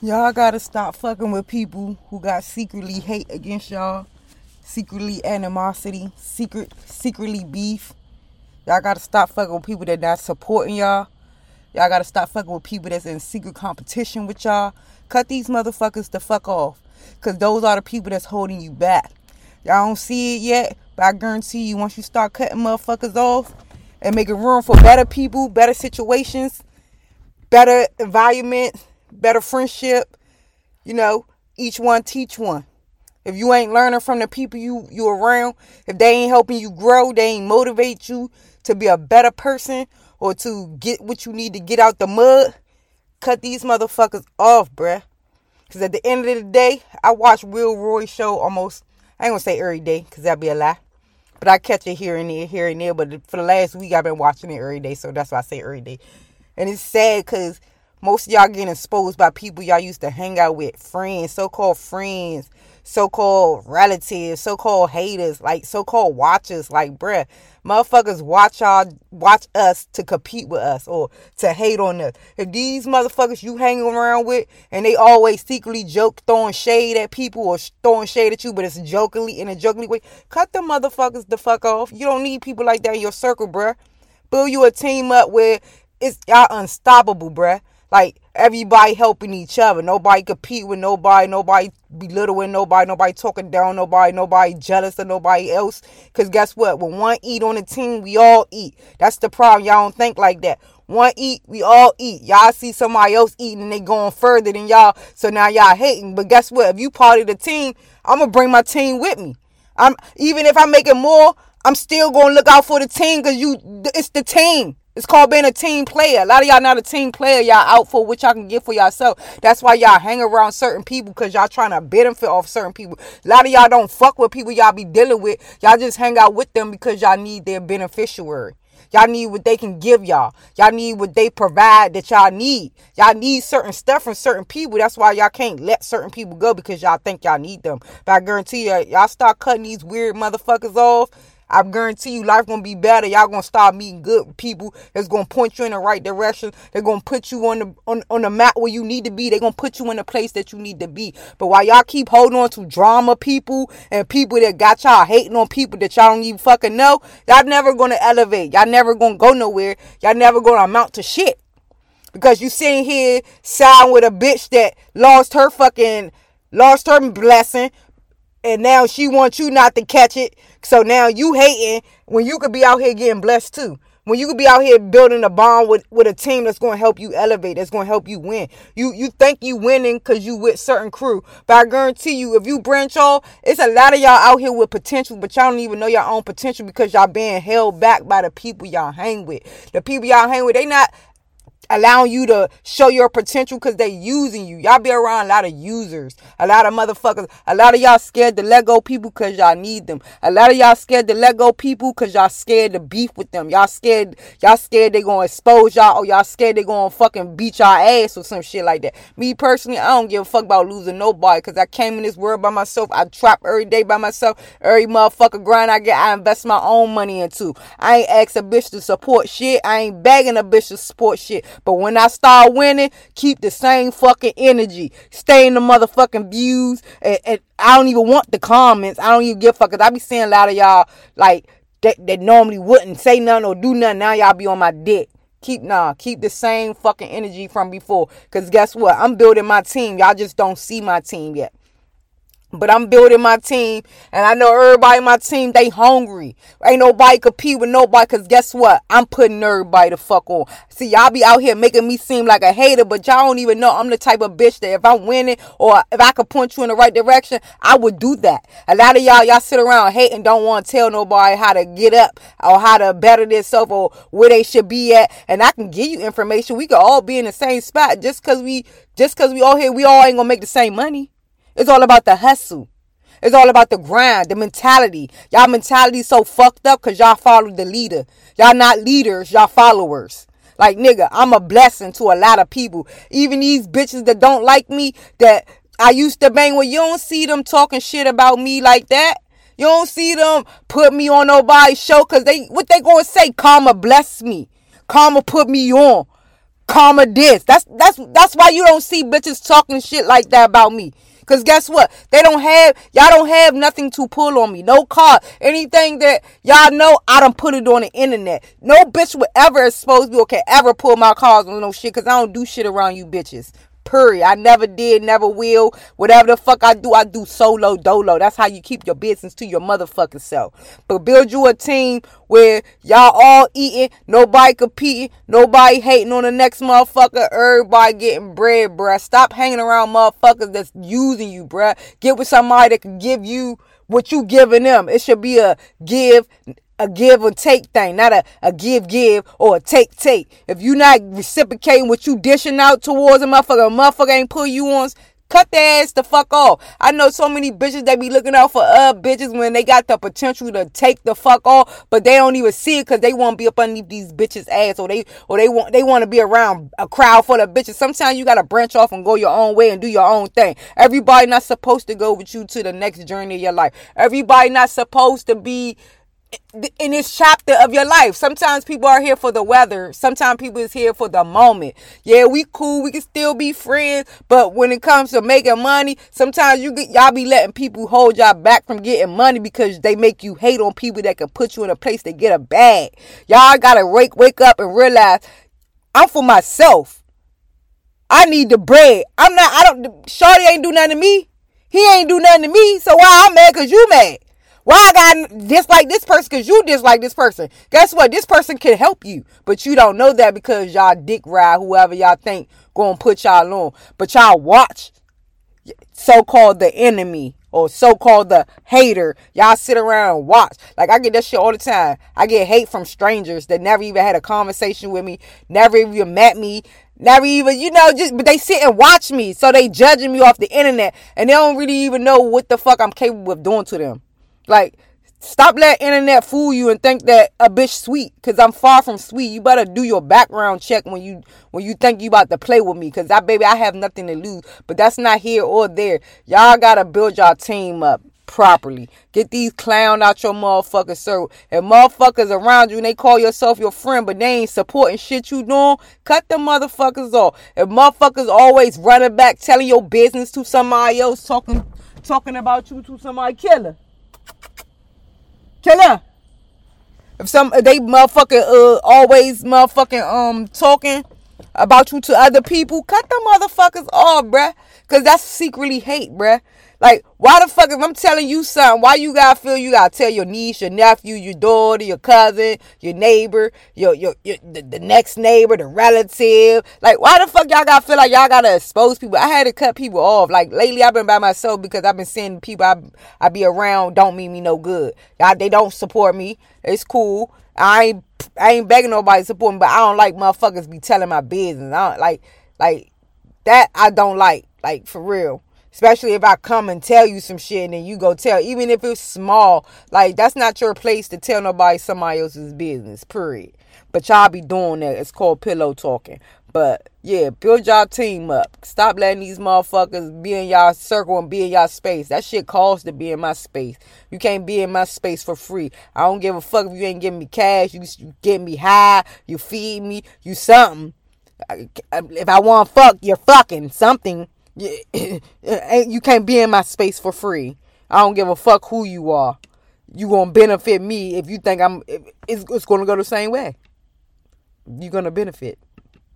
Y'all gotta stop fucking with people who got secretly hate against y'all, secretly animosity, secret secretly beef. Y'all gotta stop fucking with people that not supporting y'all. Y'all gotta stop fucking with people that's in secret competition with y'all. Cut these motherfuckers the fuck off. Cause those are the people that's holding you back. Y'all don't see it yet, but I guarantee you once you start cutting motherfuckers off and making room for better people, better situations, better environment, better friendship. You know, each one teach one. If you ain't learning from the people you you around, if they ain't helping you grow, they ain't motivate you to be a better person or to get what you need to get out the mud, cut these motherfuckers off, bruh. Cause at the end of the day, I watch Will Roy show almost I ain't gonna say every day, cause that'd be a lie. But I catch it here and there, here and there. But for the last week I've been watching it every day, so that's why I say every day. And it's sad cause most of y'all getting exposed by people y'all used to hang out with, friends, so-called friends, so-called relatives, so-called haters, like so-called watchers. Like, bruh, motherfuckers watch y'all, watch us to compete with us or to hate on us. If these motherfuckers you hanging around with and they always secretly joke, throwing shade at people or throwing shade at you, but it's jokingly in a jokingly way, cut the motherfuckers the fuck off. You don't need people like that in your circle, bruh. Build you a team up where it's y'all unstoppable, bruh. Like everybody helping each other. Nobody compete with nobody. Nobody belittling nobody. Nobody talking down nobody. Nobody jealous of nobody else. Cause guess what? When one eat on the team, we all eat. That's the problem. Y'all don't think like that. One eat, we all eat. Y'all see somebody else eating and they going further than y'all. So now y'all hating. But guess what? If you part of the team, I'm gonna bring my team with me. I'm even if I'm making more, I'm still gonna look out for the team because you it's the team. It's called being a team player. A lot of y'all not a team player. Y'all out for what y'all can get for yourself. That's why y'all hang around certain people because y'all trying to benefit off certain people. A lot of y'all don't fuck with people y'all be dealing with. Y'all just hang out with them because y'all need their beneficiary. Y'all need what they can give y'all. Y'all need what they provide that y'all need. Y'all need certain stuff from certain people. That's why y'all can't let certain people go because y'all think y'all need them. But I guarantee you, y'all start cutting these weird motherfuckers off I guarantee you life gonna be better. Y'all gonna start meeting good people that's gonna point you in the right direction. They're gonna put you on the on, on the map where you need to be. They're gonna put you in the place that you need to be. But while y'all keep holding on to drama people and people that got y'all hating on people that y'all don't even fucking know, y'all never gonna elevate. Y'all never gonna go nowhere. Y'all never gonna amount to shit. Because you sitting here siding with a bitch that lost her fucking lost her blessing and now she wants you not to catch it. So now you hating when you could be out here getting blessed too. When you could be out here building a bond with, with a team that's going to help you elevate, that's going to help you win. You you think you winning because you with certain crew, but I guarantee you, if you branch off, it's a lot of y'all out here with potential, but y'all don't even know your own potential because y'all being held back by the people y'all hang with. The people y'all hang with, they not allowing you to show your potential because they using you. Y'all be around a lot of users, a lot of motherfuckers. A lot of y'all scared to let go people because y'all need them. A lot of y'all scared to let go people because y'all scared to beef with them. Y'all scared, y'all scared they gonna expose y'all or y'all scared they gonna fucking beat y'all ass or some shit like that. Me personally, I don't give a fuck about losing nobody because I came in this world by myself. I trap every day by myself. Every motherfucker grind I get, I invest my own money into. I ain't ask a bitch to support shit. I ain't begging a bitch to support shit. But when I start winning, keep the same fucking energy. Stay in the motherfucking views. And, and I don't even want the comments. I don't even give fuck. Cause I be seeing a lot of y'all like that, that normally wouldn't say nothing or do nothing. Now y'all be on my dick. Keep nah, keep the same fucking energy from before. Cause guess what? I'm building my team. Y'all just don't see my team yet. But I'm building my team, and I know everybody in my team, they hungry. Ain't nobody compete with nobody, because guess what? I'm putting everybody the fuck on. See, y'all be out here making me seem like a hater, but y'all don't even know I'm the type of bitch that if I'm winning or if I could point you in the right direction, I would do that. A lot of y'all, y'all sit around hating, don't want to tell nobody how to get up or how to better themselves or where they should be at. And I can give you information. We could all be in the same spot just because we, just because we all here, we all ain't gonna make the same money. It's all about the hustle. It's all about the grind, the mentality. Y'all mentality so fucked up because y'all follow the leader. Y'all not leaders, y'all followers. Like nigga, I'm a blessing to a lot of people. Even these bitches that don't like me, that I used to bang with, you don't see them talking shit about me like that. You don't see them put me on nobody's show because they what they gonna say? Karma bless me. Karma put me on. karma this. That's that's that's why you don't see bitches talking shit like that about me. Cause guess what? They don't have y'all don't have nothing to pull on me. No card. Anything that y'all know, I don't put it on the internet. No bitch would ever expose me or can ever pull my cards on no shit. Cause I don't do shit around you bitches. Period. I never did, never will. Whatever the fuck I do, I do solo dolo. That's how you keep your business to your motherfucking self. But build you a team where y'all all eating, nobody competing, nobody hating on the next motherfucker, everybody getting bread, bruh. Stop hanging around motherfuckers that's using you, bruh. Get with somebody that can give you what you giving them. It should be a give a give or take thing, not a, a give give or a take take. If you not reciprocating what you dishing out towards a motherfucker, a motherfucker ain't put you on, cut their ass the fuck off. I know so many bitches that be looking out for uh bitches when they got the potential to take the fuck off, but they don't even see it because they want to be up underneath these bitches ass or they or they want they want to be around a crowd full of bitches. Sometimes you gotta branch off and go your own way and do your own thing. Everybody not supposed to go with you to the next journey of your life. Everybody not supposed to be in this chapter of your life. Sometimes people are here for the weather. Sometimes people is here for the moment. Yeah, we cool. We can still be friends. But when it comes to making money, sometimes you get y'all be letting people hold y'all back from getting money because they make you hate on people that can put you in a place to get a bag. Y'all gotta wake wake up and realize I'm for myself. I need the bread. I'm not. I don't. Shorty ain't do nothing to me. He ain't do nothing to me. So why I'm mad? Cause you mad. Why I got dislike this person because you dislike this person? Guess what? This person can help you, but you don't know that because y'all dick ride whoever y'all think gonna put y'all on. But y'all watch so-called the enemy or so-called the hater. Y'all sit around and watch. Like I get that shit all the time. I get hate from strangers that never even had a conversation with me, never even met me, never even, you know, just but they sit and watch me. So they judging me off the internet and they don't really even know what the fuck I'm capable of doing to them. Like, stop letting internet fool you and think that a bitch sweet. Cause I'm far from sweet. You better do your background check when you when you think you about to play with me. Cause that baby, I have nothing to lose. But that's not here or there. Y'all gotta build y'all team up properly. Get these clown out your motherfucking circle. And motherfuckers around you and they call yourself your friend, but they ain't supporting shit you doing, cut the motherfuckers off. And motherfuckers always running back telling your business to somebody else, talking talking about you to somebody killer. Killer. If some they motherfucking uh always motherfucking um talking about you to other people, cut them motherfuckers off, bruh. Cause that's secretly hate, bruh. Like, why the fuck if I'm telling you something, why you gotta feel you gotta tell your niece, your nephew, your daughter, your cousin, your neighbor, your your, your the, the next neighbor, the relative? Like, why the fuck y'all gotta feel like y'all gotta expose people? I had to cut people off. Like lately, I've been by myself because I've been seeing people I I be around don't mean me no good. Y'all they don't support me. It's cool. I ain't I ain't begging nobody to support me, but I don't like motherfuckers be telling my business. I don't like like that. I don't like like for real. Especially if I come and tell you some shit and then you go tell, even if it's small, like that's not your place to tell nobody somebody else's business, period. But y'all be doing that. It's called pillow talking. But yeah, build y'all team up. Stop letting these motherfuckers be in y'all circle and be in y'all space. That shit costs to be in my space. You can't be in my space for free. I don't give a fuck if you ain't giving me cash. You, you get me high. You feed me. You something. If I want fuck, you're fucking something. you can't be in my space for free. I don't give a fuck who you are. You gonna benefit me if you think I'm. It's, it's gonna go the same way. You're gonna benefit.